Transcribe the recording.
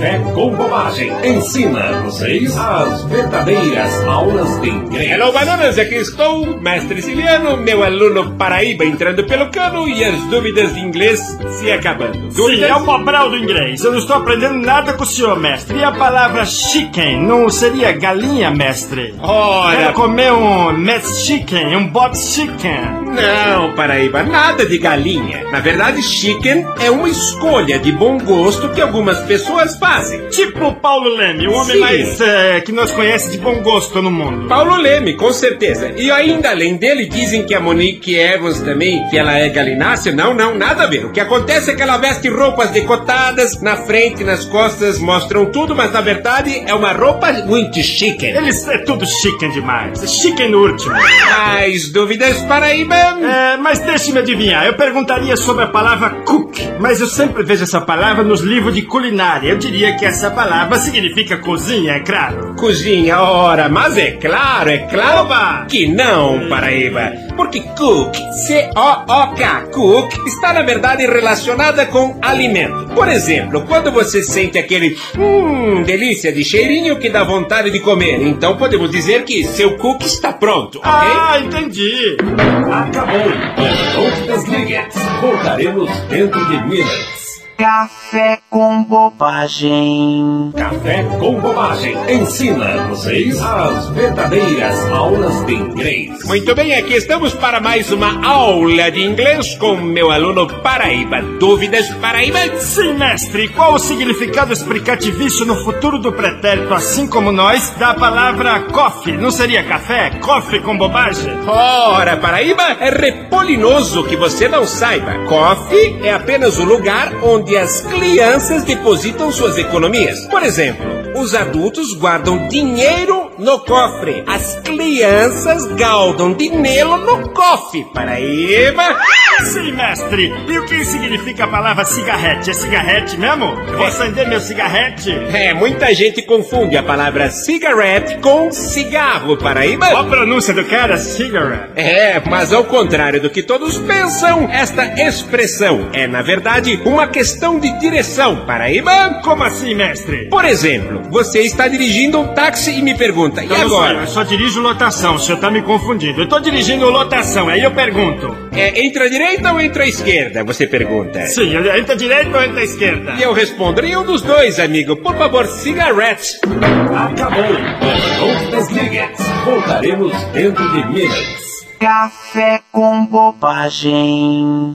Café com Bobagem. Ensina vocês as verdadeiras aulas de inglês. Hello, bananas, aqui estou, mestre Siciliano, meu aluno Paraíba entrando pelo cano e as dúvidas de inglês se acabando. Sim, é o Pobral do inglês. Eu não estou aprendendo nada com o senhor, mestre. E a palavra chicken não seria galinha, mestre? Ora... Quero comer um mess chicken, um bob chicken. Não, Paraíba, nada de galinha. Na verdade, chicken é uma escolha de bom gosto que algumas pessoas fazem. Tipo o Paulo Leme, o homem Sim. mais é, que nós conhece de bom gosto no mundo. Paulo Leme, com certeza. E ainda além dele, dizem que a Monique Evans também, que ela é galinácea. Não, não, nada a ver. O que acontece é que ela veste roupas decotadas, na frente, nas costas, mostram tudo, mas na verdade é uma roupa muito chique. Eles é tudo chicken demais. Chicken no último. Mais dúvidas, Paraíba? É, mas deixe-me adivinhar. Eu perguntaria sobre a palavra cook, mas eu sempre vejo essa palavra nos livros de culinária. Eu diria que essa palavra significa cozinha, é claro. Cozinha, ora, mas é claro, é claro que não, Paraíba. Porque cook, C-O-O-K, cook, está na verdade relacionada com alimento. Por exemplo, quando você sente aquele hum, delícia de cheirinho que dá vontade de comer, então podemos dizer que seu cook está pronto, ok? Ah, entendi. Acabou. Não desligue. Voltaremos dentro de minutos. Café com bobagem. Café com Bobagem. Ensina vocês as verdadeiras aulas de inglês. Muito bem, aqui estamos para mais uma aula de inglês com meu aluno Paraíba. Dúvidas, Paraíba? Sim, mestre. Qual o significado explicativício no futuro do pretérito, assim como nós, da palavra coffee? Não seria café? Coffee com bobagem? Ora, Paraíba, é repolinoso que você não saiba. Coffee é apenas o lugar onde as crianças depositam suas economias. Por exemplo, os adultos guardam dinheiro no cofre. As crianças galdam dinheiro no cofre. Paraíba. Sim, mestre. E o que significa a palavra cigarrete? É cigarrete mesmo? Vou acender meu cigarrete? É, muita gente confunde a palavra cigarette com cigarro, Paraíba. Qual a pronúncia do cara? Cigarette. É, mas ao contrário do que todos pensam, esta expressão é, na verdade, uma questão de direção, Paraíba. Como assim, mestre? Por exemplo, você está dirigindo um táxi e me pergunta, e Então, agora? Eu só dirijo lotação, o senhor tá me confundindo. Eu tô dirigindo lotação, aí eu pergunto. É, entra à direita ou entra à esquerda? Você pergunta. Sim, eu- entra à direita ou entra à esquerda? E eu respondo, nenhum dos dois, amigo. Por favor, cigarette. Acabou. Não desligue. Voltaremos dentro de minutos. Café com bobagem.